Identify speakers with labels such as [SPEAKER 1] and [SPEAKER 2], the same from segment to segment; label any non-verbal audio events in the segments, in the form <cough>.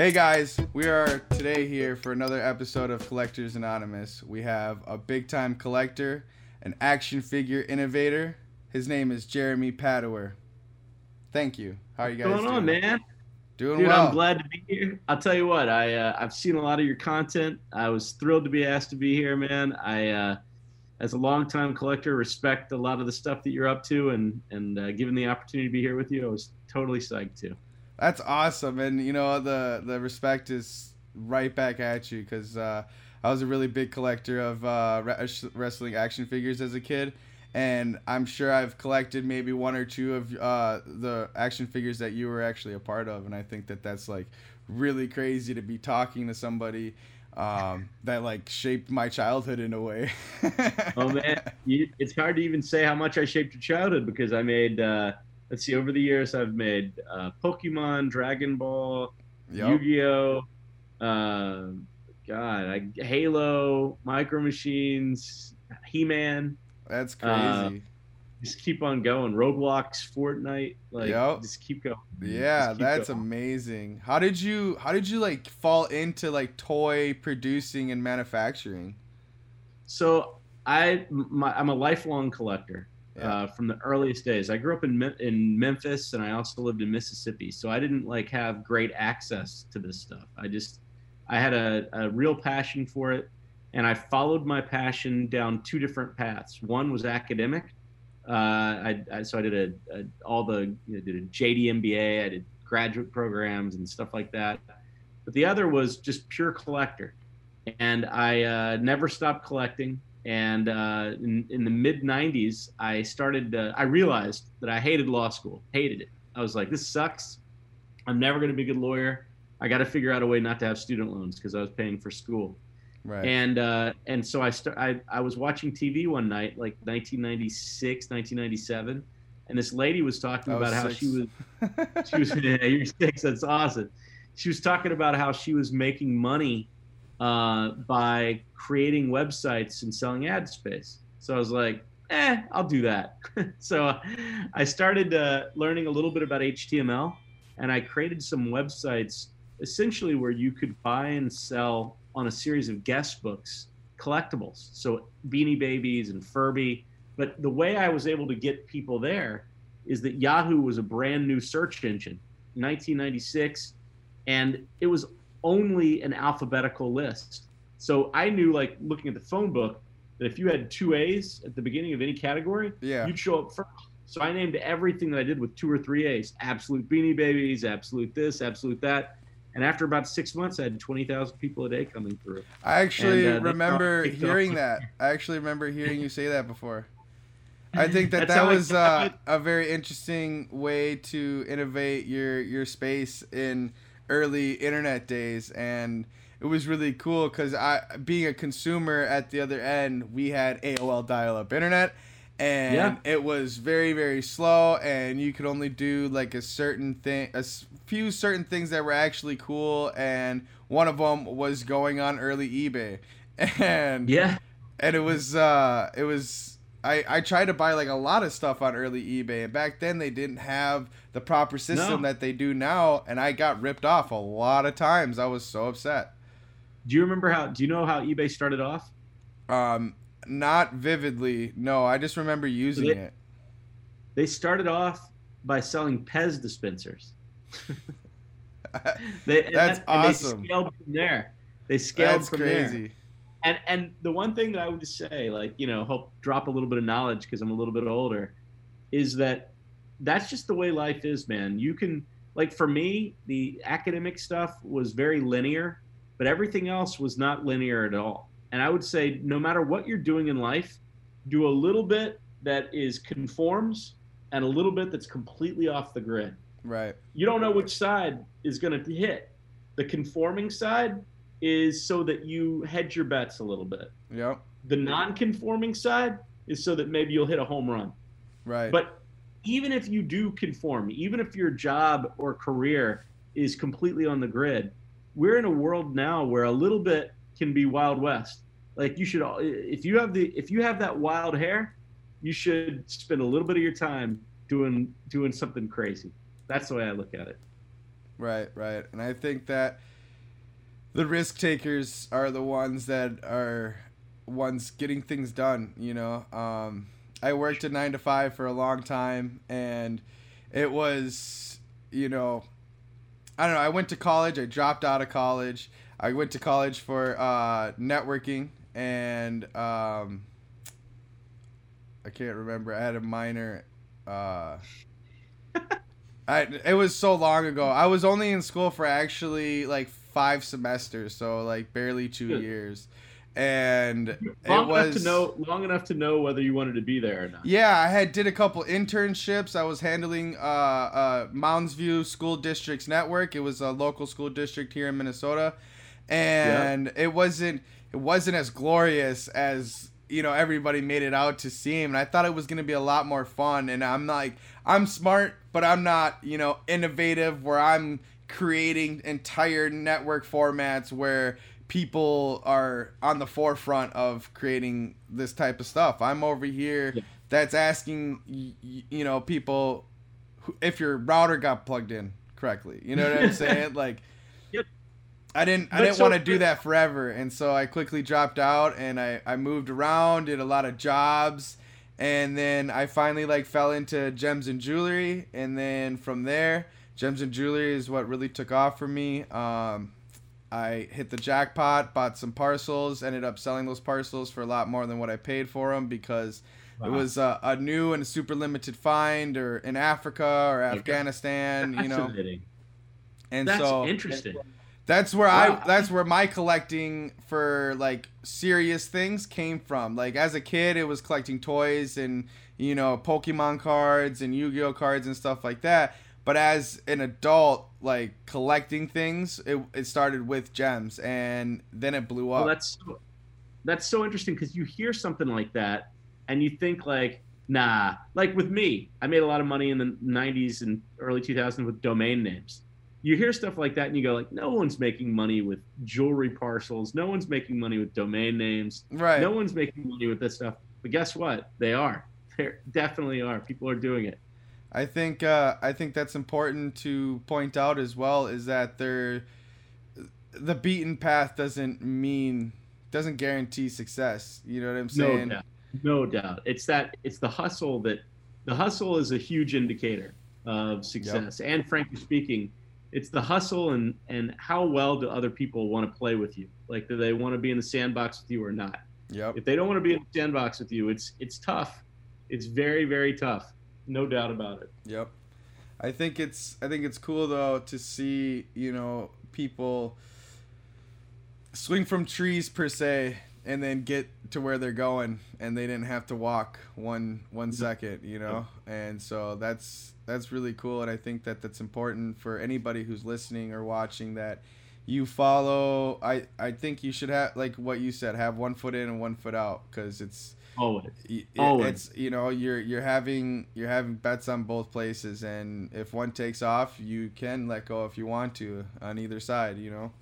[SPEAKER 1] Hey guys, we are today here for another episode of Collectors Anonymous. We have a big time collector, an action figure innovator. His name is Jeremy Padawer. Thank you. How are you guys
[SPEAKER 2] What's going on, man?
[SPEAKER 1] Doing
[SPEAKER 2] Dude,
[SPEAKER 1] well.
[SPEAKER 2] I'm glad to be here. I'll tell you what, I uh, I've seen a lot of your content. I was thrilled to be asked to be here, man. I, uh, as a longtime collector, respect a lot of the stuff that you're up to, and and uh, given the opportunity to be here with you, I was totally psyched too.
[SPEAKER 1] That's awesome, and you know the the respect is right back at you because uh, I was a really big collector of uh, re- wrestling action figures as a kid, and I'm sure I've collected maybe one or two of uh, the action figures that you were actually a part of, and I think that that's like really crazy to be talking to somebody um, that like shaped my childhood in a way.
[SPEAKER 2] Oh man, <laughs> you, it's hard to even say how much I shaped your childhood because I made. Uh, let's see, over the years I've made uh, Pokemon, Dragon Ball,
[SPEAKER 1] Yup.
[SPEAKER 2] Yu-Gi-Oh, uh, God, I, Halo, Micro Machines, He-Man.
[SPEAKER 1] That's
[SPEAKER 2] Uh,
[SPEAKER 1] crazy.
[SPEAKER 2] Just keep on going. Roblox, Fortnite, like
[SPEAKER 1] Yep.
[SPEAKER 2] just keep going.
[SPEAKER 1] Yeah,
[SPEAKER 2] keep
[SPEAKER 1] that's
[SPEAKER 2] going.
[SPEAKER 1] amazing. How did you how did you like fall into like toy producing and manufacturing?
[SPEAKER 2] So I, my, I'm a lifelong collector.
[SPEAKER 1] Yeah.
[SPEAKER 2] Uh, from the earliest days, I grew up in in Memphis, and I also lived in Mississippi. So I didn't like have great access to this stuff. I just, I had a, a real passion for it, and I followed my passion down two different paths. One was academic. Uh, I, I so I did a, a all the you know, did a JD MBA. I did graduate programs and stuff like that. But the other was just pure collector, and I uh, never stopped collecting. And uh, in, in the mid 90s, I started, uh, I realized that I hated law school, hated it. I was like, this sucks. I'm never going to be a good lawyer. I got to figure out a way not to have student loans because I was paying for school.
[SPEAKER 1] Right.
[SPEAKER 2] And uh, and so I, start, I I was watching TV one night, like 1996, 1997, and this lady was talking
[SPEAKER 1] was
[SPEAKER 2] about how she was <laughs> she was <laughs> yeah, you're six. That's awesome. She was talking about how she was making money uh, by creating websites and selling ad space. So I was like, eh, I'll do that. <laughs> so I started uh, learning a little bit about HTML, and I created some websites essentially where you could buy and sell on a series of guest books collectibles. So Beanie Babies and Furby. But the way I was able to get people there is that Yahoo was a brand new search engine, 1996, and it was only an alphabetical list. So I knew, like looking at the phone book, that if you had two A's at the beginning of any category,
[SPEAKER 1] yeah.
[SPEAKER 2] you'd show up first. So I named everything that I did with two or three A's: absolute Beanie Babies, absolute this, absolute that. And after about six months, I had 20,000 people a day coming through.
[SPEAKER 1] I actually
[SPEAKER 2] and, uh,
[SPEAKER 1] remember
[SPEAKER 2] how <laughs> I kicked
[SPEAKER 1] hearing
[SPEAKER 2] off.
[SPEAKER 1] that. I actually remember hearing you say that before. I think that that was uh, a very interesting way to innovate your your space in early internet days, and it was really cool because I, being a consumer at the other end, we had AOL dial-up internet, and
[SPEAKER 2] Yeah.
[SPEAKER 1] it was very very slow, and you could only do like a certain thing, a few certain things that were actually cool, and one of them was going on early eBay, <laughs> and
[SPEAKER 2] Yeah.
[SPEAKER 1] and it was uh it was I, I tried to buy like a lot of stuff on early eBay and back then they didn't have the proper system
[SPEAKER 2] No.
[SPEAKER 1] that they do now and I got ripped off a lot of times. I was so upset.
[SPEAKER 2] Do you remember how? Do you know how eBay started off?
[SPEAKER 1] Um not vividly. No, I just remember using
[SPEAKER 2] They-
[SPEAKER 1] it.
[SPEAKER 2] They started off by selling Pez dispensers. <laughs> They,
[SPEAKER 1] That's
[SPEAKER 2] that-
[SPEAKER 1] awesome.
[SPEAKER 2] They scaled from there. They scaled
[SPEAKER 1] That's
[SPEAKER 2] from there. And and the one thing that I would just say, like you know, help drop a little bit of knowledge because I'm a little bit older, is that that's just the way life is, man. You can like for me, the academic stuff was very linear, but everything else was not linear at all. And I would say, no matter what you're doing in life, do a little bit that is conforms and a little bit that's completely off the grid
[SPEAKER 1] Right.
[SPEAKER 2] you don't know which side is going to hit. The conforming side is so that you hedge your bets a little bit.
[SPEAKER 1] Yep.
[SPEAKER 2] The non-conforming side is so that maybe you'll hit a home run.
[SPEAKER 1] Right.
[SPEAKER 2] But even if you do conform, even if your job or career is completely on the grid, we're in a world now where a little bit can be wild west. Like you should, if you have the, if you have that wild hair, you should spend a little bit of your time doing doing something crazy. That's the way I look at it.
[SPEAKER 1] Right, right. And I think that the risk takers are the ones that are ones getting things done, you know. Um, I worked a 9 to 5 for a long time and it was, you know, I don't know, I went to college, I dropped out of college. I went to college for uh, networking and um, I can't remember. I had a minor uh, <laughs> I it was so long ago. I was only in school for actually like five semesters, so like barely two
[SPEAKER 2] Good.
[SPEAKER 1] years. And
[SPEAKER 2] long
[SPEAKER 1] it was
[SPEAKER 2] enough to know long enough to know whether you wanted to be there or not.
[SPEAKER 1] Yeah, I had did a couple internships. I was handling uh, uh, Mounds View School Districts Network. It was a local school district here in Minnesota, and it wasn't it wasn't as glorious as you know everybody made it out to seem. And I thought it was gonna be a lot more fun. And I'm like, I'm smart, but I'm not you know innovative. Where I'm creating entire network formats where people are on the forefront of creating this type of stuff. I'm over here
[SPEAKER 2] Yeah.
[SPEAKER 1] that's asking you know people if your router got plugged in correctly. You know what I'm <laughs> saying? Like
[SPEAKER 2] Yep.
[SPEAKER 1] I didn't I
[SPEAKER 2] But
[SPEAKER 1] didn't
[SPEAKER 2] so-
[SPEAKER 1] want to do that forever and so I quickly dropped out and I I moved around, did a lot of jobs and then I finally like fell into gems and jewelry and then from there gems and jewelry is what really took off for me. Um I hit the jackpot, bought some parcels, ended up selling those parcels for a lot more than what I paid for them because it was a, a new and super limited find or in Africa or. Afghanistan, you know. And
[SPEAKER 2] That's
[SPEAKER 1] so
[SPEAKER 2] interesting.
[SPEAKER 1] that's where
[SPEAKER 2] Wow.
[SPEAKER 1] I that's where my collecting for like serious things came from. Like as a kid, it was collecting toys and you know Pokemon cards and Yu-Gi-Oh cards and stuff like that. But as an adult, like collecting things, it, it started with gems and then it blew up.
[SPEAKER 2] Well, that's so, that's so interesting because you hear something like that and you think like, nah. Like with me, I made a lot of money in the '90s and early 2000s with domain names. You hear stuff like that and you go like, no one's making money with jewelry parcels. No one's making money with domain names.
[SPEAKER 1] right.
[SPEAKER 2] No one's making money with this stuff. But guess what? They are. They definitely are. People are doing it.
[SPEAKER 1] I think uh, I think that's important to point out as well is that there the beaten path doesn't mean doesn't guarantee success. You know what I'm saying?
[SPEAKER 2] No doubt. No doubt. It's that it's the hustle that the hustle is a huge indicator of success. And frankly speaking, it's the hustle and and how well do other people want to play with you? Like do they want to be in the sandbox with you or not?
[SPEAKER 1] Yep.
[SPEAKER 2] If they don't want to be in the sandbox with you, it's it's tough. It's very very tough. No doubt about it.
[SPEAKER 1] Yep. I think it's I think it's cool though to see, you know, people swing from trees per se and then get to where they're going and they didn't have to walk one one mm-hmm. second, you know? And so that's that's really cool and I think that that's important for anybody who's listening or watching that you follow I I think you should have like what you said have one foot in and one foot out cuz it's
[SPEAKER 2] Always. Always.
[SPEAKER 1] it's you know you're you're having you're having bets on both places and if one takes off you can let go if you want to on either side you know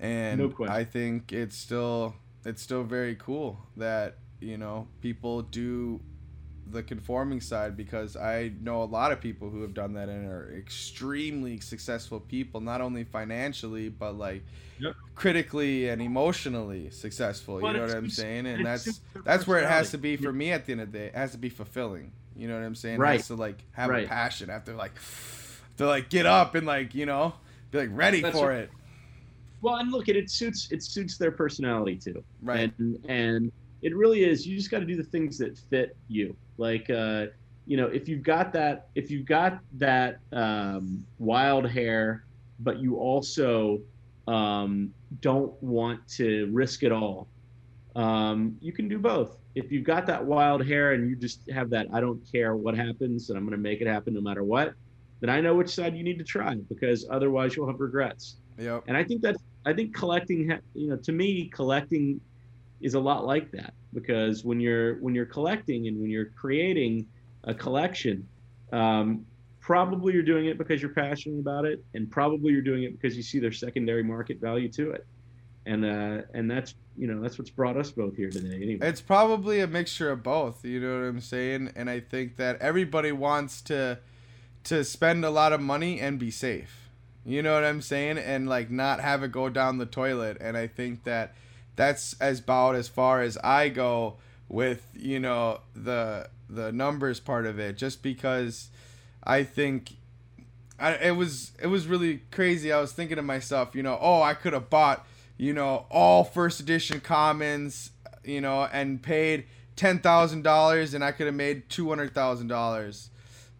[SPEAKER 1] and
[SPEAKER 2] No
[SPEAKER 1] i think it's still it's still very cool that you know people do the conforming side because i know a lot of people who have done that and are extremely successful people not only financially but like
[SPEAKER 2] Yep.
[SPEAKER 1] critically and emotionally successful
[SPEAKER 2] Well,
[SPEAKER 1] you know what i'm saying and that's that's where it has to be for me at the end of the day. It has to be fulfilling. You know what I'm saying? It
[SPEAKER 2] Right.
[SPEAKER 1] has to like have a passion. I have to like <sighs> to like get up and like, you know, be like ready
[SPEAKER 2] That's
[SPEAKER 1] for
[SPEAKER 2] right.
[SPEAKER 1] it.
[SPEAKER 2] Well, and look, it, it suits it suits their personality too.
[SPEAKER 1] Right.
[SPEAKER 2] And and it really is. You just got to do the things that fit you. Like, uh, you know, if you've got that, if you've got that um, wild hair, but you also um, don't want to risk it all, um, you can do both. If you've got that wild hair and you just have that, I don't care what happens, and I'm going to make it happen no matter what, then I know which side you need to try because otherwise you'll have regrets
[SPEAKER 1] Yep.
[SPEAKER 2] and I think that I think collecting, you know, to me, collecting is a lot like that because when you're when you're collecting and when you're creating a collection, um, probably you're doing it because you're passionate about it, and probably you're doing it because you see there's secondary market value to it, and uh, and that's you know that's what's brought us both here today. Anyway,
[SPEAKER 1] It's probably a mixture of both, you know what I'm saying? And I think that everybody wants to to spend a lot of money and be safe. You know what I'm saying? And like not have it go down the toilet. And I think that that's as about as far as I go with you know the the numbers part of it. Just because I think I, it was it was really crazy. I was thinking to myself, you know, oh, I could have bought, you know, all first edition commons, you know, and paid ten thousand dollars, and I could have made two hundred thousand dollars.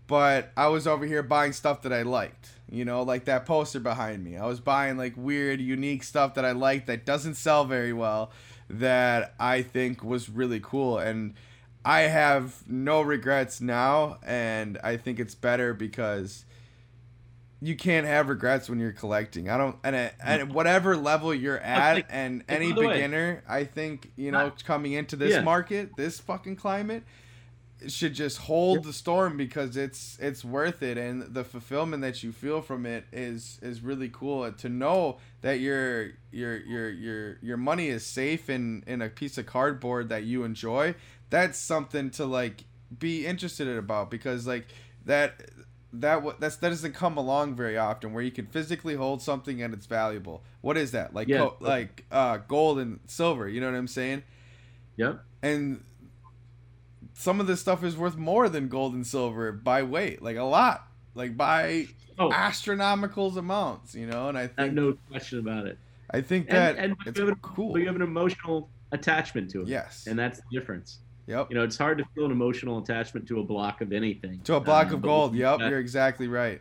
[SPEAKER 1] But I was over here buying stuff that I liked, you know, like that poster behind me. I was buying like weird, unique stuff that I liked that doesn't sell very well, that I think was really cool, and I have no regrets now, and I think it's better because you can't have regrets when you're collecting. I don't, and at, whatever level you're at, like, and any beginner, way, I think you know, coming into this yeah. market, this fucking climate, should just hold yep. the storm because it's it's worth it, and the fulfillment that you feel from it is is really cool. To know that your your your your your money is safe in in a piece of cardboard that you enjoy, that's something to like be interested about because like that that that's that doesn't come along very often where you can physically hold something and it's valuable. What is that? Like yeah. co- like uh gold and silver, you know what I'm saying?
[SPEAKER 2] Yep.
[SPEAKER 1] And some of this stuff is worth more than gold and silver by weight, like a lot. Like by oh. astronomical amounts, you know, and I think
[SPEAKER 2] no question about it.
[SPEAKER 1] I think that and, and it's
[SPEAKER 2] you have,
[SPEAKER 1] cool.
[SPEAKER 2] You have an emotional attachment to it.
[SPEAKER 1] Yes.
[SPEAKER 2] And that's the difference.
[SPEAKER 1] Yep.
[SPEAKER 2] You know, it's hard to feel an emotional attachment to a block of anything.
[SPEAKER 1] To a block uh, of gold. Yep, that, you're exactly right.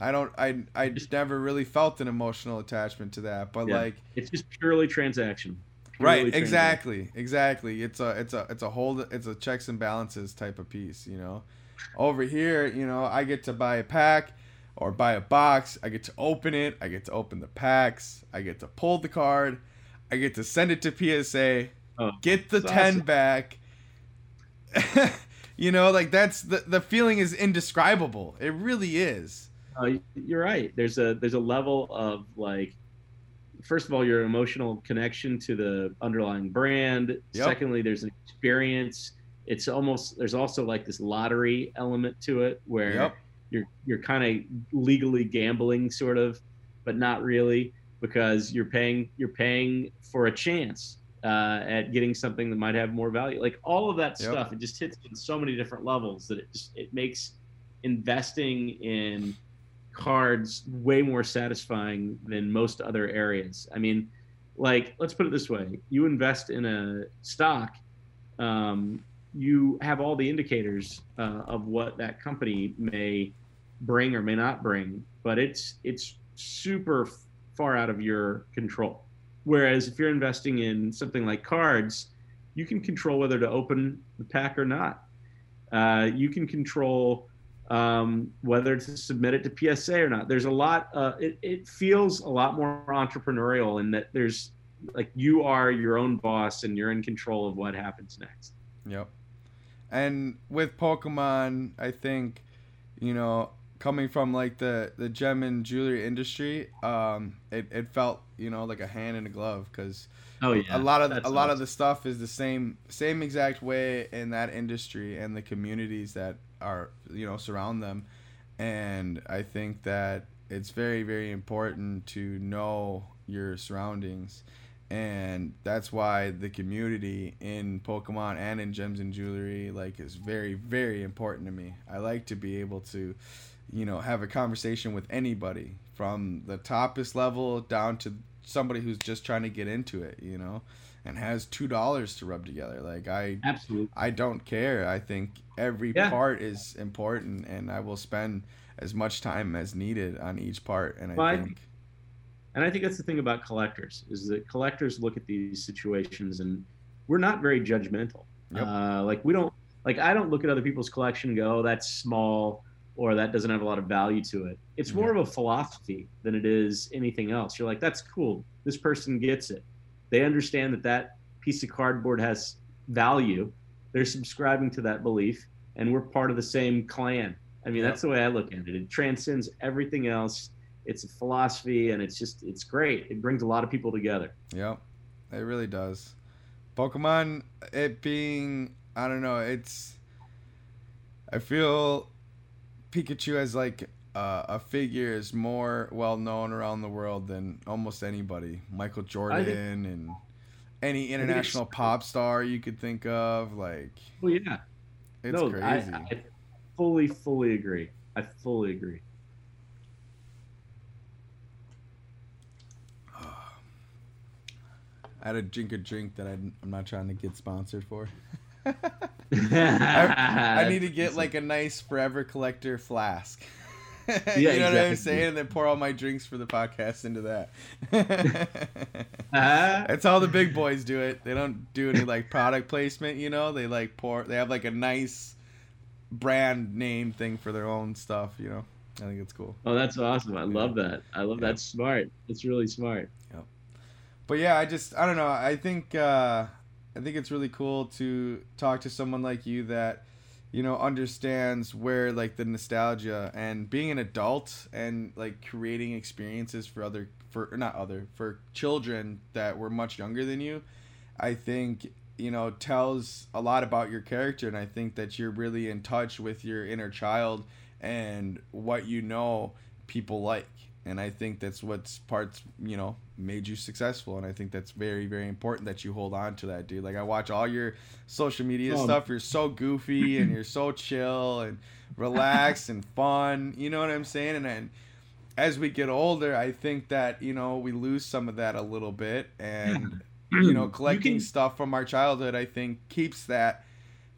[SPEAKER 1] I don't. I I just never really felt an emotional attachment to that, but yeah, like
[SPEAKER 2] it's just purely transaction.
[SPEAKER 1] Right. Exactly. Exactly. It's a it's a it's a hold. It's a checks and balances type of piece. You know, over here, you know, I get to buy a pack or buy a box. I get to open it. I get to open the packs. I get to pull the card. I get to send it to PSA. Oh, get the ten awesome. back <laughs> you know, like that's the the feeling is indescribable. It really is.
[SPEAKER 2] Uh, you're right. There's a there's a level of like, first of all, your emotional connection to the underlying brand. Yep. Secondly, there's an experience. It's almost there's also like this lottery element to it where yep. you're you're kind of legally gambling, sort of, but not really because you're paying you're paying for a chance uh, at getting something that might have more value. Like all of that yep. stuff, it just hits on so many different levels that it just it makes investing in cards way more satisfying than most other areas. I mean, like let's put it this way: you invest in a stock, um, you have all the indicators uh, of what that company may bring or may not bring, but it's it's super far out of your control. Whereas if you're investing in something like cards, you can control whether to open the pack or not. Uh, you can control um, whether to submit it to PSA or not. There's a lot. Uh, it, it feels a lot more entrepreneurial in that there's like you are your own boss and you're in control of what happens next.
[SPEAKER 1] Yep. And with Pokemon, I think, you know, coming from like the the gem and jewelry industry, um, it, it felt you know like a hand in a glove because
[SPEAKER 2] oh yeah,
[SPEAKER 1] a lot of That's a lot of the stuff is the same same exact way in that industry and the communities that are you know surround them, and I think that it's very very important to know your surroundings. And that's why the community in Pokemon and in gems and jewelry like is very very important to me. I like to be able to you know, have a conversation with anybody from the toppest level down to somebody who's just trying to get into it, you know, and has two dollars to rub together. Like I
[SPEAKER 2] absolutely,
[SPEAKER 1] I don't care. I think every yeah. part is important, and I will spend as much time as needed on each part. And I think,
[SPEAKER 2] and I think that's the thing about collectors is that collectors look at these situations, and we're not very judgmental. Yep. Uh, like we don't, like I don't look at other people's collection and go, oh, that's small or that doesn't have a lot of value to it. It's more of a philosophy than it is anything else. You're like, that's cool. This person gets it. They understand that that piece of cardboard has value. They're subscribing to that belief, and we're part of the same clan. I mean, that's the way I look at it. It transcends everything else. It's a philosophy, and it's just it's great. It brings a lot of people together.
[SPEAKER 1] Yep, it really does. Pokemon, it being I don't know, it's I feel Pikachu as like uh, a figure is more well known around the world than almost anybody. Michael Jordan
[SPEAKER 2] think-
[SPEAKER 1] and any international pop star you could think of. Like
[SPEAKER 2] Well, yeah.
[SPEAKER 1] it's
[SPEAKER 2] no,
[SPEAKER 1] crazy.
[SPEAKER 2] I, I fully, fully agree. I fully agree. <sighs>
[SPEAKER 1] I had a drink a drink that I'm not trying to get sponsored for. <laughs> <laughs> I
[SPEAKER 2] I
[SPEAKER 1] need to get like a nice forever collector flask. <laughs> <laughs> you
[SPEAKER 2] Yeah,
[SPEAKER 1] know what I'm saying? And then pour all my drinks for the podcast into that.
[SPEAKER 2] Ah, <laughs>
[SPEAKER 1] That's how the big boys do it. They don't do any like product placement, you know. They like pour. They have like a nice brand name thing for their own stuff, you know. I think it's cool.
[SPEAKER 2] oh, that's awesome. I love that. I love
[SPEAKER 1] Yeah.
[SPEAKER 2] that's smart. It's really smart.
[SPEAKER 1] But yeah, I just I don't know. I think uh, I think it's really cool to talk to someone like you that you know understands where like the nostalgia and being an adult and like creating experiences for other for not other for children that were much younger than you. I think you know tells a lot about your character and I think that you're really in touch with your inner child and what you know people like and I think that's what's parts you know made you successful. And I think that's very very important that you hold on to that dude. Like I watch all your social media
[SPEAKER 2] Oh.
[SPEAKER 1] stuff. You're so goofy <clears throat> and you're so chill and relaxed and fun. You know what I'm saying? And then as we get older I think that you know we lose some of that a little bit. And <clears throat> you know collecting
[SPEAKER 2] can-
[SPEAKER 1] stuff from our childhood I think keeps that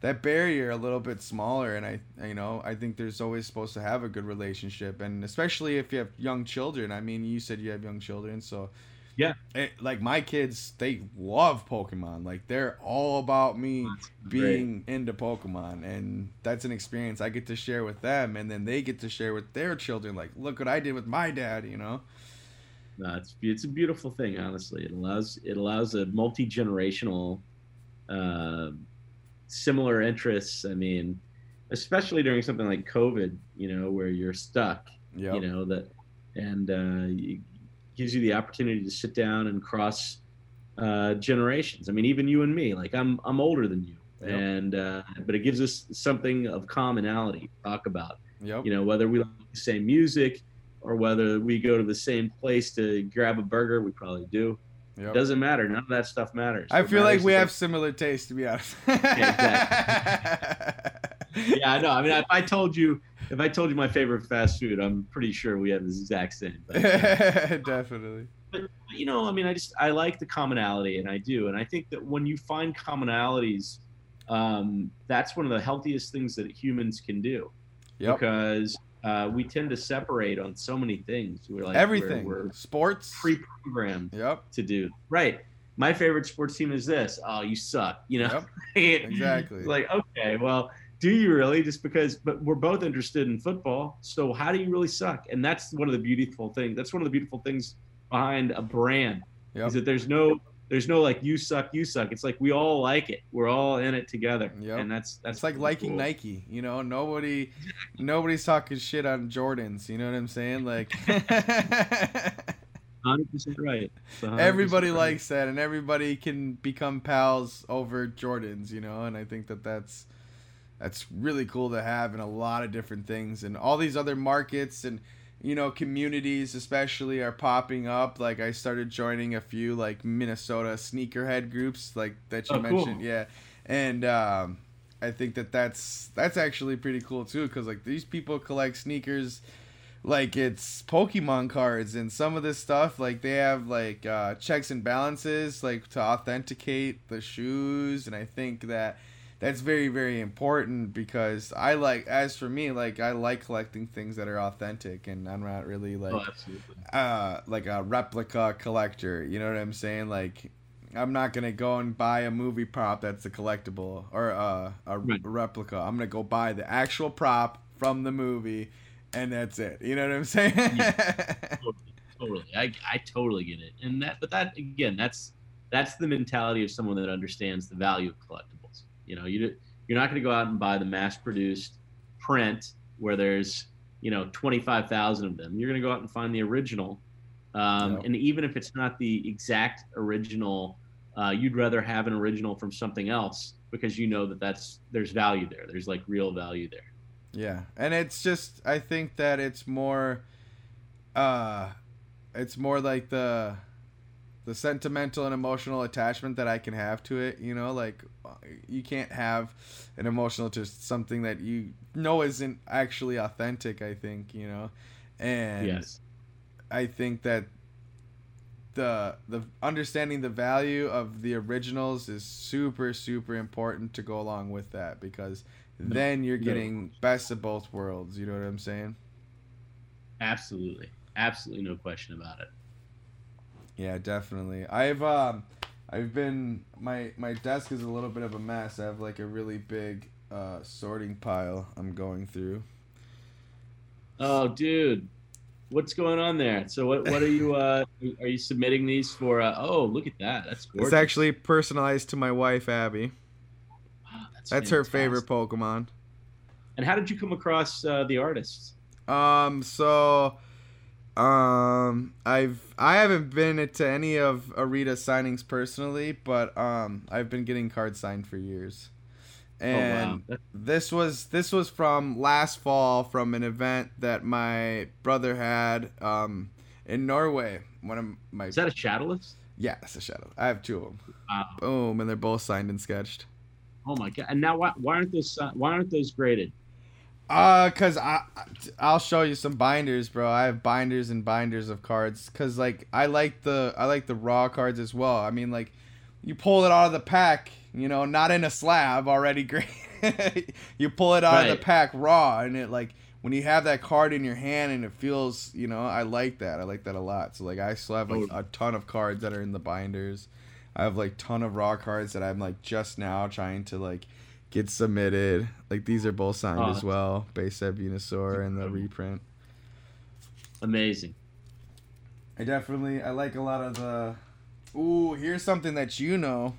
[SPEAKER 1] that barrier a little bit smaller and I you know I think there's always supposed to have a good relationship and especially if you have young children I mean you said you have young children so
[SPEAKER 2] Yeah.
[SPEAKER 1] it, like my kids they love Pokemon like they're all about me
[SPEAKER 2] That's great.
[SPEAKER 1] being into Pokemon and that's an experience I get to share with them and then they get to share with their children like look what I did with my dad you know
[SPEAKER 2] No, it's it's a beautiful thing. Honestly, it allows it allows a multi generational, uh, similar interests. I mean, especially during something like COVID, you know, where you're stuck.
[SPEAKER 1] yeah
[SPEAKER 2] You know that, and uh, it gives you the opportunity to sit down and cross uh, generations. I mean, even you and me. Like I'm I'm older than you,
[SPEAKER 1] Yep.
[SPEAKER 2] and uh, but it gives us something of commonality to talk about
[SPEAKER 1] yep
[SPEAKER 2] you know whether we like the same music or whether we go to the same place to grab a burger we probably do
[SPEAKER 1] yep.
[SPEAKER 2] it doesn't matter none of that stuff matters
[SPEAKER 1] I
[SPEAKER 2] What
[SPEAKER 1] feel like we have similar tastes, to be honest. <laughs>
[SPEAKER 2] yeah i know i mean if i told you if i told you my favorite fast food i'm pretty sure we have the exact same but, <laughs>
[SPEAKER 1] Definitely.
[SPEAKER 2] but you know i mean i just i like the commonality and i do and i think that when you find commonalities um, that's one of the healthiest things that humans can do
[SPEAKER 1] Yep.
[SPEAKER 2] because uh, we tend to separate on so many things we're like we're-
[SPEAKER 1] Everything.
[SPEAKER 2] we're
[SPEAKER 1] Sports.
[SPEAKER 2] pre-programmed
[SPEAKER 1] Yep.
[SPEAKER 2] to do. Right. My favorite sports team is this. Oh, you suck. You know.
[SPEAKER 1] Yep. <laughs> Exactly.
[SPEAKER 2] It's like okay, well, do you really? Just because? But we're both interested in football. So how do you really suck? And that's one of the beautiful things. That's one of the beautiful things behind a brand
[SPEAKER 1] Yep.
[SPEAKER 2] is that there's no there's no like you suck, you suck. It's like we all like it. We're all in it together.
[SPEAKER 1] Yep.
[SPEAKER 2] And that's that's
[SPEAKER 1] It's like liking
[SPEAKER 2] cool.
[SPEAKER 1] Nike. You know, nobody, nobody's talking shit on Jordans. You know what I'm saying? Like, <laughs> <laughs>
[SPEAKER 2] Hundred percent right. 100%
[SPEAKER 1] everybody
[SPEAKER 2] right.
[SPEAKER 1] likes that, and everybody can become pals over Jordans. You know, and I think that that's that's really cool to have in a lot of different things, and all these other markets and you know communities especially are popping up. Like I started joining a few like Minnesota sneakerhead groups, like that you
[SPEAKER 2] Oh, cool.
[SPEAKER 1] mentioned. Yeah, and um, I think that that's that's actually pretty cool too, because like these people collect sneakers like it's Pokemon cards and some of this stuff. Like they have like uh, checks and balances, like to authenticate the shoes, and I think that that's very very important because I like as for me like I like collecting things that are authentic, and I'm not really like
[SPEAKER 2] Oh,
[SPEAKER 1] uh like a replica collector you know what i'm saying like i'm not gonna go and buy a movie prop that's a collectible or uh, a
[SPEAKER 2] Right.
[SPEAKER 1] replica i'm gonna go buy the actual prop from the movie and that's it you know what i'm saying <laughs>
[SPEAKER 2] totally, totally. I, I totally get it. And that, but that again, that's that's the mentality of someone that understands the value of collectibles. You know, you you're not going to go out and buy the mass-produced print where there's you know 25,000 of them. You're going to go out and find the original. Um,
[SPEAKER 1] Yep.
[SPEAKER 2] And even if it's not the exact original, uh, you'd rather have an original from something else because you know that that's there's value there. There's like real value there.
[SPEAKER 1] Yeah, and it's just I think that it's more, uh, it's more like the, the sentimental and emotional attachment that I can have to it. You know, like you can't have an emotional to something that you know isn't actually authentic. I think you know, and
[SPEAKER 2] Yes.
[SPEAKER 1] I think that the the understanding the value of the originals is super super important to go along with that because
[SPEAKER 2] No,
[SPEAKER 1] then you're
[SPEAKER 2] no.
[SPEAKER 1] getting best of both worlds. You know what I'm saying?
[SPEAKER 2] Absolutely. Absolutely no question about it.
[SPEAKER 1] Yeah, definitely. I've um I've been my my desk is a little bit of a mess. I have like a really big uh sorting pile I'm going through.
[SPEAKER 2] Oh, dude. What's going on there? So what what are you uh <laughs> are you submitting these for uh, oh, look at that. That's gorgeous.
[SPEAKER 1] It's actually personalized to my wife Abby.
[SPEAKER 2] Wow, that's
[SPEAKER 1] That's her favorite Pokemon.
[SPEAKER 2] And how did you come across uh, the artists?
[SPEAKER 1] Um, so, um, I've I haven't been to any of Arita's signings personally, but um, I've been getting cards signed for years, and
[SPEAKER 2] oh wow.
[SPEAKER 1] This was this was from last fall from an event that my brother had um in Norway. One of my
[SPEAKER 2] Is that a shadowless?
[SPEAKER 1] yeah, it's a shadow. I have two of them.
[SPEAKER 2] Wow.
[SPEAKER 1] Boom, and they're both signed and sketched.
[SPEAKER 2] Oh my god. And now why, why aren't those why aren't those graded?
[SPEAKER 1] Uh, cause I, I'll show you some binders, bro. I have binders and binders of cards. Cause like I like the I like the raw cards as well. I mean like, you pull it out of the pack, you know, not in a slab already <laughs> great. you pull it out of the pack raw, and it like when you have that card in your hand and it feels, you know, I like that. I like that a lot. So like I still have like
[SPEAKER 2] Oh.
[SPEAKER 1] a ton of cards that are in the binders. I have like ton of raw cards that I'm like just now trying to like get submitted. Like these are both signed
[SPEAKER 2] Oh,
[SPEAKER 1] as well. Base set Venusaur and the reprint.
[SPEAKER 2] Amazing.
[SPEAKER 1] I definitely I like a lot of the. Ooh, here's something that you know.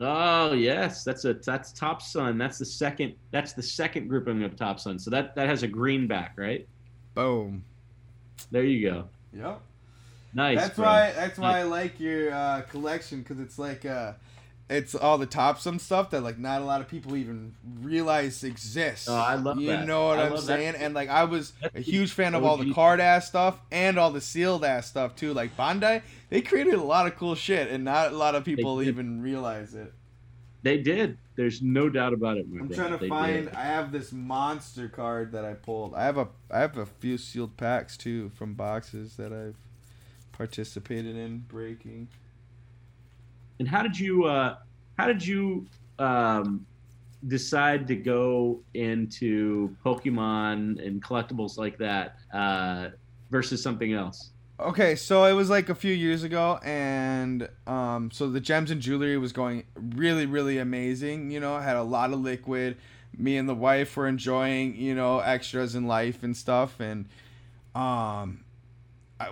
[SPEAKER 2] Oh yes, that's a that's Top Sun. That's the second that's the second grouping of Top Sun. So that that has a green back, right?
[SPEAKER 1] Boom.
[SPEAKER 2] There you go.
[SPEAKER 1] Yep.
[SPEAKER 2] Nice.
[SPEAKER 1] that's
[SPEAKER 2] bro.
[SPEAKER 1] why that's why I like your uh, collection because it's like uh, it's all the Top Sun stuff that like not a lot of people even realize exists.
[SPEAKER 2] Oh, I love
[SPEAKER 1] You
[SPEAKER 2] that.
[SPEAKER 1] know what
[SPEAKER 2] I
[SPEAKER 1] I'm
[SPEAKER 2] love that.
[SPEAKER 1] saying? And like I was a huge fan of all the Carddass stuff and all the sealed ass stuff too. Like Bandai, they created a lot of cool shit, and not a lot of people even realize it.
[SPEAKER 2] They did. There's no doubt about it. my
[SPEAKER 1] I'm
[SPEAKER 2] brother.
[SPEAKER 1] trying to
[SPEAKER 2] They
[SPEAKER 1] find.
[SPEAKER 2] did.
[SPEAKER 1] I have this monster card that I pulled. I have a. I have a few sealed packs too from boxes that I've participated in breaking.
[SPEAKER 2] And how did you uh, how did you um, decide to go into Pokemon and collectibles like that uh, versus something else?
[SPEAKER 1] Okay, so it was like a few years ago, and um, so the gems and jewelry was going really, really amazing. You know, I had a lot of liquid. Me and the wife were enjoying, you know, extras in life and stuff, and um,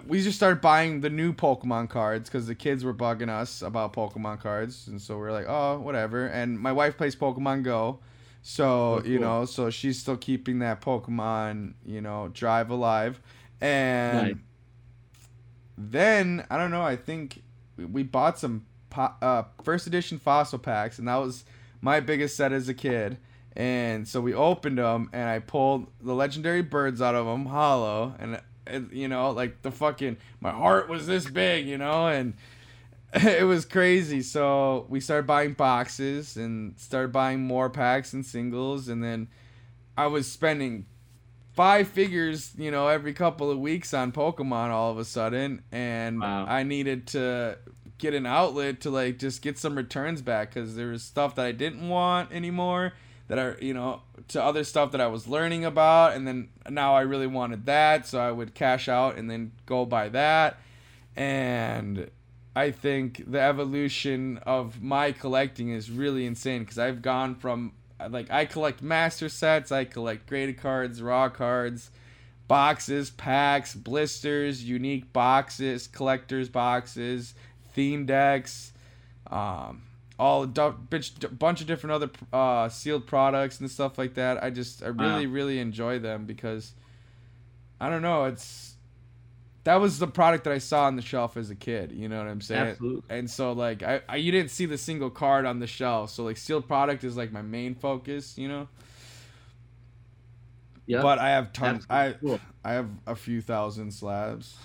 [SPEAKER 1] we just started buying the new Pokemon cards because the kids were bugging us about Pokemon cards, and so we are like, oh, whatever. And my wife plays Pokemon Go, so
[SPEAKER 2] Oh,
[SPEAKER 1] you know, so she's still keeping that Pokemon, you know, drive alive, and
[SPEAKER 2] Nice.
[SPEAKER 1] then I don't know. I think we- bought some po- uh, first edition fossil packs, and that was my biggest set as a kid. And so we opened them, and I pulled the legendary birds out of them, holo, and you know, like the fucking my heart was this big, you know, and <laughs> it was crazy. So we started buying boxes and started buying more packs and singles, and then I was spending five figures, you know, every couple of weeks on Pokemon all of a sudden, and
[SPEAKER 2] Wow.
[SPEAKER 1] I needed to get an outlet to like just get some returns back because there was stuff that I didn't want anymore that I, you know, to other stuff that I was learning about, and then now I really wanted that, so I would cash out and then go buy that, and I think the evolution of my collecting is really insane because I've gone from like I collect master sets, I collect graded cards, raw cards, boxes, packs, blisters, unique boxes, collectors boxes, theme decks, um, all a du- bitch, bunch of different other uh, sealed products and stuff like that. I just I really
[SPEAKER 2] Wow.
[SPEAKER 1] really enjoy them because I don't know it's that was the product that I saw on the shelf as a kid. You know what I'm saying?
[SPEAKER 2] Absolutely.
[SPEAKER 1] And so like I, I you didn't see the single card on the shelf. So like sealed product is like my main focus. You know.
[SPEAKER 2] Yeah.
[SPEAKER 1] But I have tons. I
[SPEAKER 2] Cool.
[SPEAKER 1] I have a few thousand slabs.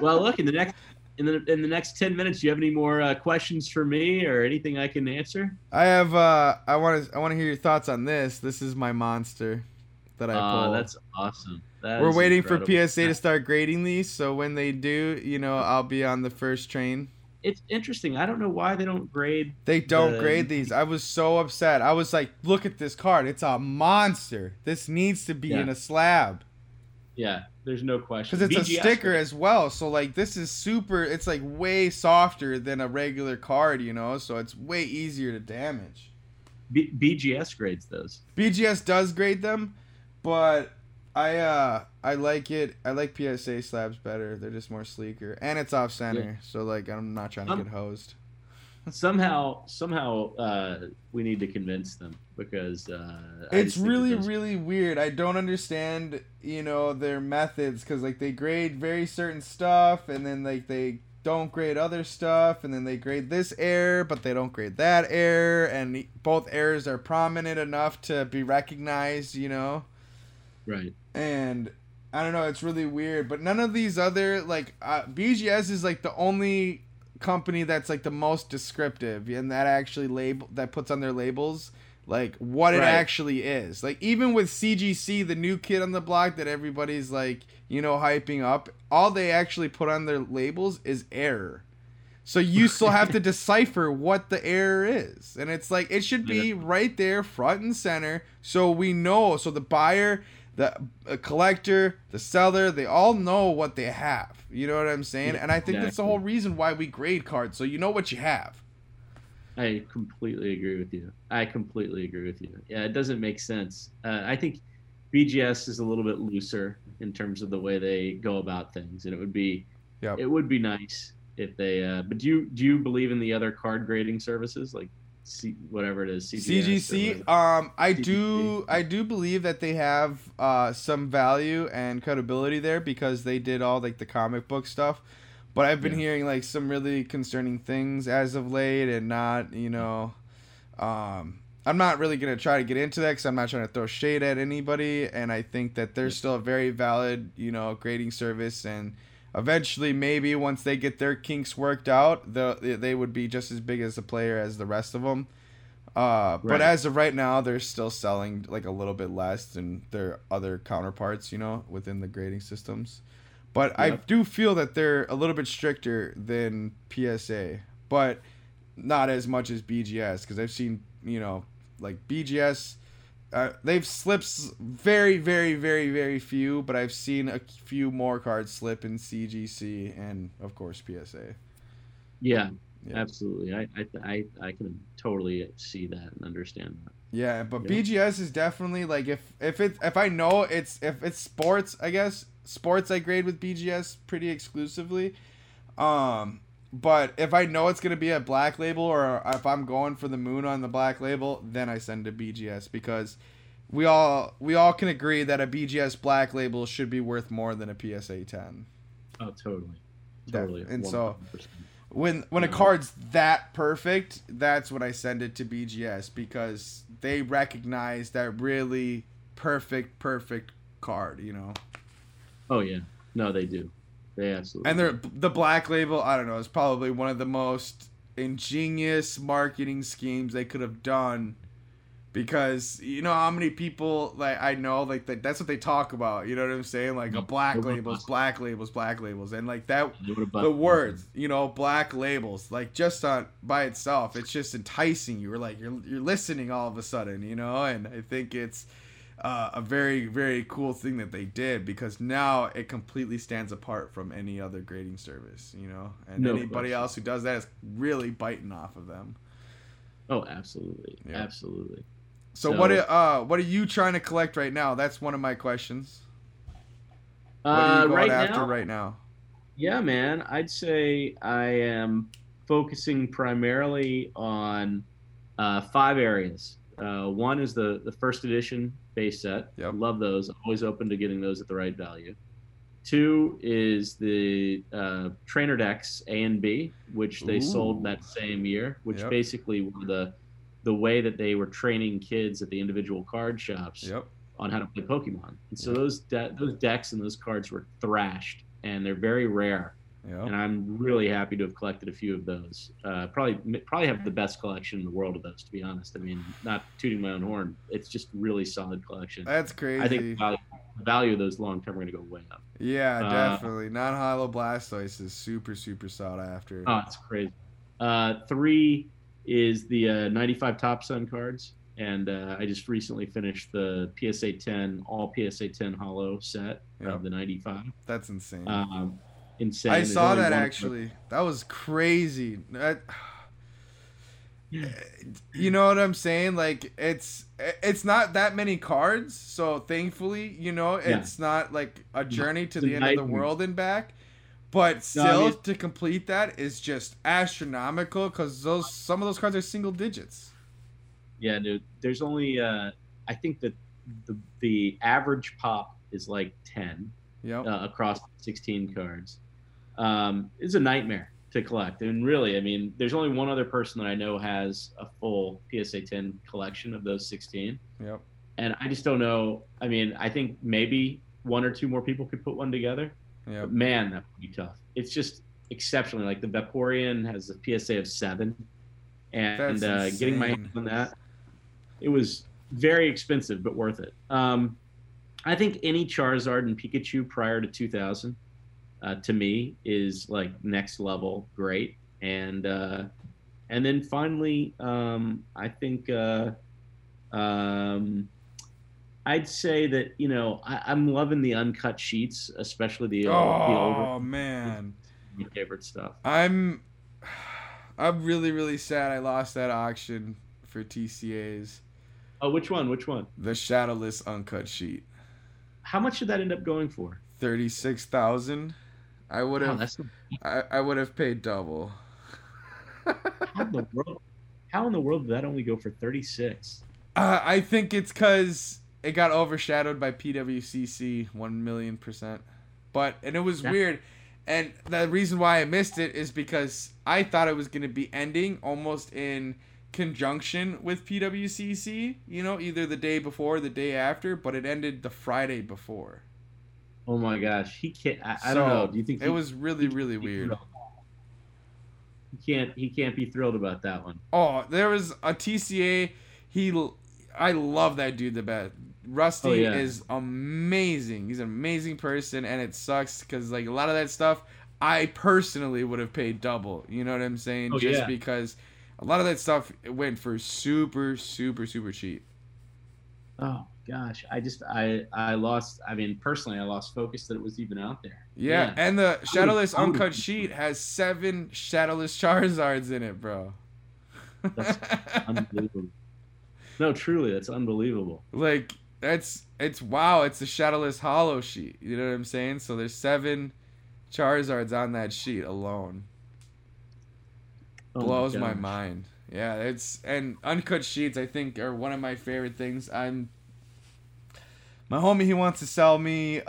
[SPEAKER 2] well, look in the next in the in the next ten minutes. Do you have any more uh, questions for me or anything I can answer?
[SPEAKER 1] I have. uh I want to. I want to hear your thoughts on this. This is my monster that I put.
[SPEAKER 2] Oh,
[SPEAKER 1] pulled.
[SPEAKER 2] that's awesome. That
[SPEAKER 1] We're waiting
[SPEAKER 2] incredible.
[SPEAKER 1] for PSA to start grading these, so when they do, you know, I'll be on the first train.
[SPEAKER 2] It's interesting. I don't know why they don't grade.
[SPEAKER 1] They don't
[SPEAKER 2] The-
[SPEAKER 1] grade these. I was so upset. I was like, "Look at this card. It's a monster. This needs to be
[SPEAKER 2] Yeah.
[SPEAKER 1] in a slab
[SPEAKER 2] Yeah, there's no question.
[SPEAKER 1] because it's a sticker as well. So like, this is super. It's like way softer than a regular card, you know. So it's way easier to damage.
[SPEAKER 2] B- BGS grades those.
[SPEAKER 1] BGS does grade them, but I uh I like it. I like PSA slabs better. They're just more sleeker, and it's off center. So like, I'm not trying to
[SPEAKER 2] Um,
[SPEAKER 1] get hosed.
[SPEAKER 2] Somehow, somehow, uh, we need to convince them because uh,
[SPEAKER 1] it's
[SPEAKER 2] just think that
[SPEAKER 1] really really weird i don't understand you know their methods because like they grade very certain stuff and then like they don't grade other stuff and then they grade this error but they don't grade that error and both errors are prominent enough to be recognized you know
[SPEAKER 2] right.
[SPEAKER 1] and I don't know, it's really weird. But none of these other like uh, BGS is like the only company that's like the most descriptive and that actually label that puts on their labels like what it
[SPEAKER 2] Right.
[SPEAKER 1] actually is. Like even with CGC, the new kid on the block that everybody's like you know hyping up, all they actually put on their labels is error. So you still have to <laughs> decipher what the error is. And it's like it should be right there front and center so we know so the buyer, the collector, the seller, they all know what they have. You know what I'm saying? And I think that's the whole reason why we grade cards so you know what you have.
[SPEAKER 2] I completely agree with you. I completely agree with you. Yeah, it doesn't make sense. Uh, I think BGS is a little bit looser in terms of the way they go about things, and it would be
[SPEAKER 1] Yep.
[SPEAKER 2] it would be nice if they. Uh, but do you do you believe in the other card grading services like C, whatever it is CGS
[SPEAKER 1] CGC, um, I
[SPEAKER 2] CGC.
[SPEAKER 1] do, I do believe that they have uh, some value and credibility there because they did all like the comic book stuff. But I've been
[SPEAKER 2] Yeah.
[SPEAKER 1] hearing like some really concerning things as of late, and not, you know, um, I'm not really gonna try to get into that because I'm not trying to throw shade at anybody, and I think that they're
[SPEAKER 2] Yeah.
[SPEAKER 1] still a very valid, you know, grading service, and eventually maybe once they get their kinks worked out, the they would be just as big as a player as the rest of them. Uh, but as of right now, they're still selling like a little bit less than their other counterparts, you know, within the grading systems. But I do feel that they're a little bit stricter than PSA, but not as much as BGS because I've seen, you know, like BGS. Uh, they've slipped very, very, very, very few, but I've seen a few more cards slip in CGC and, of course, PSA.
[SPEAKER 2] yeah,
[SPEAKER 1] Yeah.
[SPEAKER 2] absolutely. I, I I I can totally see that and understand that.
[SPEAKER 1] Yeah, but
[SPEAKER 2] Yeah.
[SPEAKER 1] BGS is definitely like if if it if I know it's if it's sports, I guess sports I grade with BGS pretty exclusively. Um but if I know it's gonna be a black label or if I'm going for the moon on the black label, then I send to BGS because we all we all can agree that a BGS black label should be worth more than a PSA ten.
[SPEAKER 2] Oh, totally, totally.
[SPEAKER 1] and so-
[SPEAKER 2] 100%.
[SPEAKER 1] when when a card's that perfect, that's when I send it to BGS because they recognize that really perfect, perfect card, you know.
[SPEAKER 2] oh yeah, no, they do. They absolutely.
[SPEAKER 1] And they're the black label, I don't know, is probably one of the most ingenious marketing schemes they could have done because you know how many people like I know like that that's what they talk about, you know what I'm saying? Like a black
[SPEAKER 2] Nobody
[SPEAKER 1] labels, black labels, black labels and like that.
[SPEAKER 2] No
[SPEAKER 1] the words, you know, black labels, like just on by itself, it's just enticing you. Or like you're you're listening all of a sudden, you know. And I think it's uh, a very very cool thing that they did because now it completely stands apart from any other grading service, you know. And
[SPEAKER 2] No
[SPEAKER 1] anybody
[SPEAKER 2] question.
[SPEAKER 1] else who does that is really biting off of them.
[SPEAKER 2] Oh, absolutely,
[SPEAKER 1] Yeah.
[SPEAKER 2] absolutely.
[SPEAKER 1] So,
[SPEAKER 2] So-
[SPEAKER 1] what uh what are you trying to collect right now? That's one of my questions. What are
[SPEAKER 2] Uh,
[SPEAKER 1] you going
[SPEAKER 2] right
[SPEAKER 1] after
[SPEAKER 2] now,
[SPEAKER 1] right now?
[SPEAKER 2] yeah, man, I'd say I am focusing primarily on uh, five areas. Uh, one is the the first edition base set.
[SPEAKER 1] Yep.
[SPEAKER 2] Love those. Always open to getting those at the right value. Two is the uh, Trainer Decks A and B, which they
[SPEAKER 1] Ooh.
[SPEAKER 2] sold that same year, which
[SPEAKER 1] Yep.
[SPEAKER 2] basically were the the way that they were training kids at the individual card shops
[SPEAKER 1] Yep.
[SPEAKER 2] on how to play Pokemon. And so those de- those decks and those cards were thrashed, and they're very rare.
[SPEAKER 1] Yep.
[SPEAKER 2] And I'm really happy to have collected a few of those. Uh, probably probably have the best collection in the world of those, to be honest. I mean, not tooting my own horn, it's just really solid collection.
[SPEAKER 1] That's crazy.
[SPEAKER 2] I think the value, the value of those long term are going to go way up.
[SPEAKER 1] yeah,
[SPEAKER 2] uh,
[SPEAKER 1] definitely. Non holo Blastoise is super, super sought after.
[SPEAKER 2] Oh, it's crazy. Uh, three is the uh, 95 Top Sun cards. And uh, I just recently finished the PSA 10, all PSA 10 holo set
[SPEAKER 1] Yep.
[SPEAKER 2] of the 95.
[SPEAKER 1] That's insane.
[SPEAKER 2] Um, insane.
[SPEAKER 1] I saw that
[SPEAKER 2] one-
[SPEAKER 1] actually. That was crazy. <sighs> You know what I'm saying? Like it's it's not that many cards, so thankfully, you know,
[SPEAKER 2] Yeah.
[SPEAKER 1] it's not like a journey to
[SPEAKER 2] It's
[SPEAKER 1] the end of the world and back. But
[SPEAKER 2] No, I
[SPEAKER 1] still,
[SPEAKER 2] mean-
[SPEAKER 1] to complete that is just astronomical because those some of those cards are single digits.
[SPEAKER 2] Yeah, dude. There's only uh, I think that the the average pop is like 10
[SPEAKER 1] Yep.
[SPEAKER 2] uh, across 16 cards. Um, it's a nightmare to collect, and really, I mean, there's only one other person that I know has a full PSA 10 collection of those 16,
[SPEAKER 1] Yep.
[SPEAKER 2] and I just don't know. I mean, I think maybe one or two more people could put one together,
[SPEAKER 1] Yep.
[SPEAKER 2] but man, that would be tough. It's just exceptionally like the Vaporeon has a PSA of seven, and uh, getting my hands on that, it was very expensive but worth it. Um, I think any Charizard and Pikachu prior to 2000, uh, to me, is like next level great, and uh, and then finally, um, I think. Uh, um, I'd say that you know I, I'm loving the uncut sheets, especially the, uh, the older
[SPEAKER 1] Oh man.
[SPEAKER 2] my favorite stuff.
[SPEAKER 1] I'm <sighs> I'm really really sad I lost that auction for TCAs.
[SPEAKER 2] Oh, which one? Which one?
[SPEAKER 1] The shadowless uncut sheet.
[SPEAKER 2] How much did that end up going for?
[SPEAKER 1] 36,000. I would have
[SPEAKER 2] that's
[SPEAKER 1] I, I would have paid double.
[SPEAKER 2] how in the <laughs> world. How in the world did that only go for 36?
[SPEAKER 1] Uh, I think it's cuz it got overshadowed by PWCC 1 million percent. But and it was
[SPEAKER 2] Yeah.
[SPEAKER 1] weird. And the reason why I missed it is because I thought it was going to be ending almost in conjunction with PWCC, you know, either the day before or the day after, but it ended the Friday before.
[SPEAKER 2] Oh my gosh, he can't. I, I don't know. Do you think
[SPEAKER 1] It
[SPEAKER 2] he-
[SPEAKER 1] was really really weird.
[SPEAKER 2] He can't. He can't be thrilled about that one.
[SPEAKER 1] Oh, there was a TCA. He, I love that dude the best. Rusty
[SPEAKER 2] Oh, yeah.
[SPEAKER 1] is amazing. He's an amazing person, and it sucks because like a lot of that stuff, I personally would have paid double. You know what I'm saying?
[SPEAKER 2] Oh,
[SPEAKER 1] Just
[SPEAKER 2] yeah.
[SPEAKER 1] because a lot of that stuff went for super, super, super cheap.
[SPEAKER 2] Oh gosh, I just I I lost. I mean, personally, I lost focus that it was even out there.
[SPEAKER 1] Yeah, and the Shadowless Uncut Sheet has seven Shadowless Charizards in it, bro.
[SPEAKER 2] That's unbelievable. No, truly, that's unbelievable.
[SPEAKER 1] like that's it's wow it's a shadowless holo sheet you know what i'm saying so there's seven charizards on that sheet alone
[SPEAKER 2] Oh
[SPEAKER 1] blows my,
[SPEAKER 2] gosh.
[SPEAKER 1] mind yeah it's and uncut sheets i think are one of my favorite things i'm my homie he wants to sell me uh,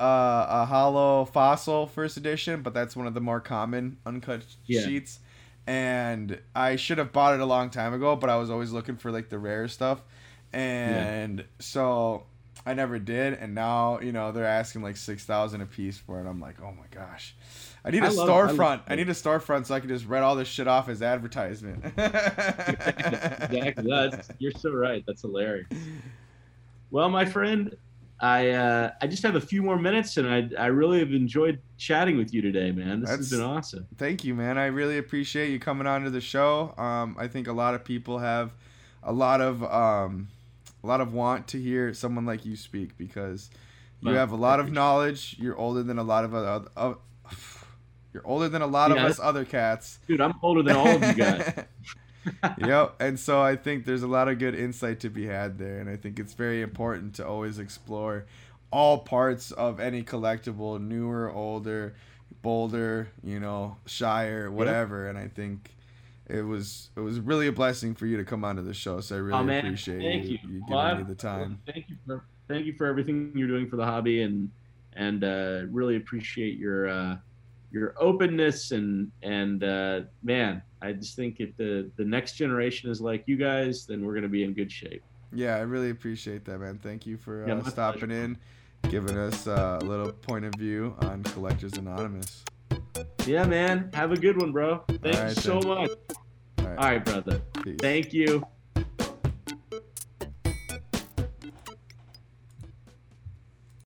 [SPEAKER 1] a holo fossil first edition but that's one of the more common uncut
[SPEAKER 2] Yeah.
[SPEAKER 1] sheets and i should have bought it a long time ago but i was always looking for like the rare stuff and so I never did, and now you know they're asking like six thousand a piece for it. I'm like, oh my gosh, I need a
[SPEAKER 2] I love- I love-
[SPEAKER 1] storefront. I, need a storefront so I can just read all this shit off as advertisement. <laughs>
[SPEAKER 2] exactly. That's, you're so right. That's hilarious. Well, my friend, I uh, I just have a few more minutes, and I I really have enjoyed chatting with you today, man. This has been awesome.
[SPEAKER 1] Thank you, man. I really appreciate you coming on to the show. Um, I think a lot of people have a lot of um, a lot of want to hear someone like you speak because you
[SPEAKER 2] Well,
[SPEAKER 1] have a lot of knowledge. You're older than a lot of other. Uh, <sighs> you're older than a lot
[SPEAKER 2] Yeah.
[SPEAKER 1] of us other cats.
[SPEAKER 2] Dude, I'm older than all of you guys. <laughs>
[SPEAKER 1] yep. And so I think there's a lot of good insight to be had there. And I think it's very important to always explore all parts of any collectible, newer, older, bolder, you know, shire, whatever. And I think it was it was really a blessing for you to come onto the show. So I really
[SPEAKER 2] oh
[SPEAKER 1] appreciate
[SPEAKER 2] thank
[SPEAKER 1] you,
[SPEAKER 2] you.
[SPEAKER 1] you giving
[SPEAKER 2] Well,
[SPEAKER 1] me the time.
[SPEAKER 2] Thank you for thank you for everything you're doing for the hobby, and and uh, really appreciate your uh, your openness and and uh, man, I just think if the the next generation is like you guys, then we're gonna be in good shape.
[SPEAKER 1] Yeah, I really appreciate that, man. Thank you for uh,
[SPEAKER 2] my
[SPEAKER 1] stopping
[SPEAKER 2] pleasure.
[SPEAKER 1] in, giving us uh, a little point of view on Collectors Anonymous.
[SPEAKER 2] Yeah, man. Have a good one, bro. Thank
[SPEAKER 1] right,
[SPEAKER 2] you so
[SPEAKER 1] then.
[SPEAKER 2] much.
[SPEAKER 1] All right,
[SPEAKER 2] All right, brother.
[SPEAKER 1] peace.
[SPEAKER 2] Thank you.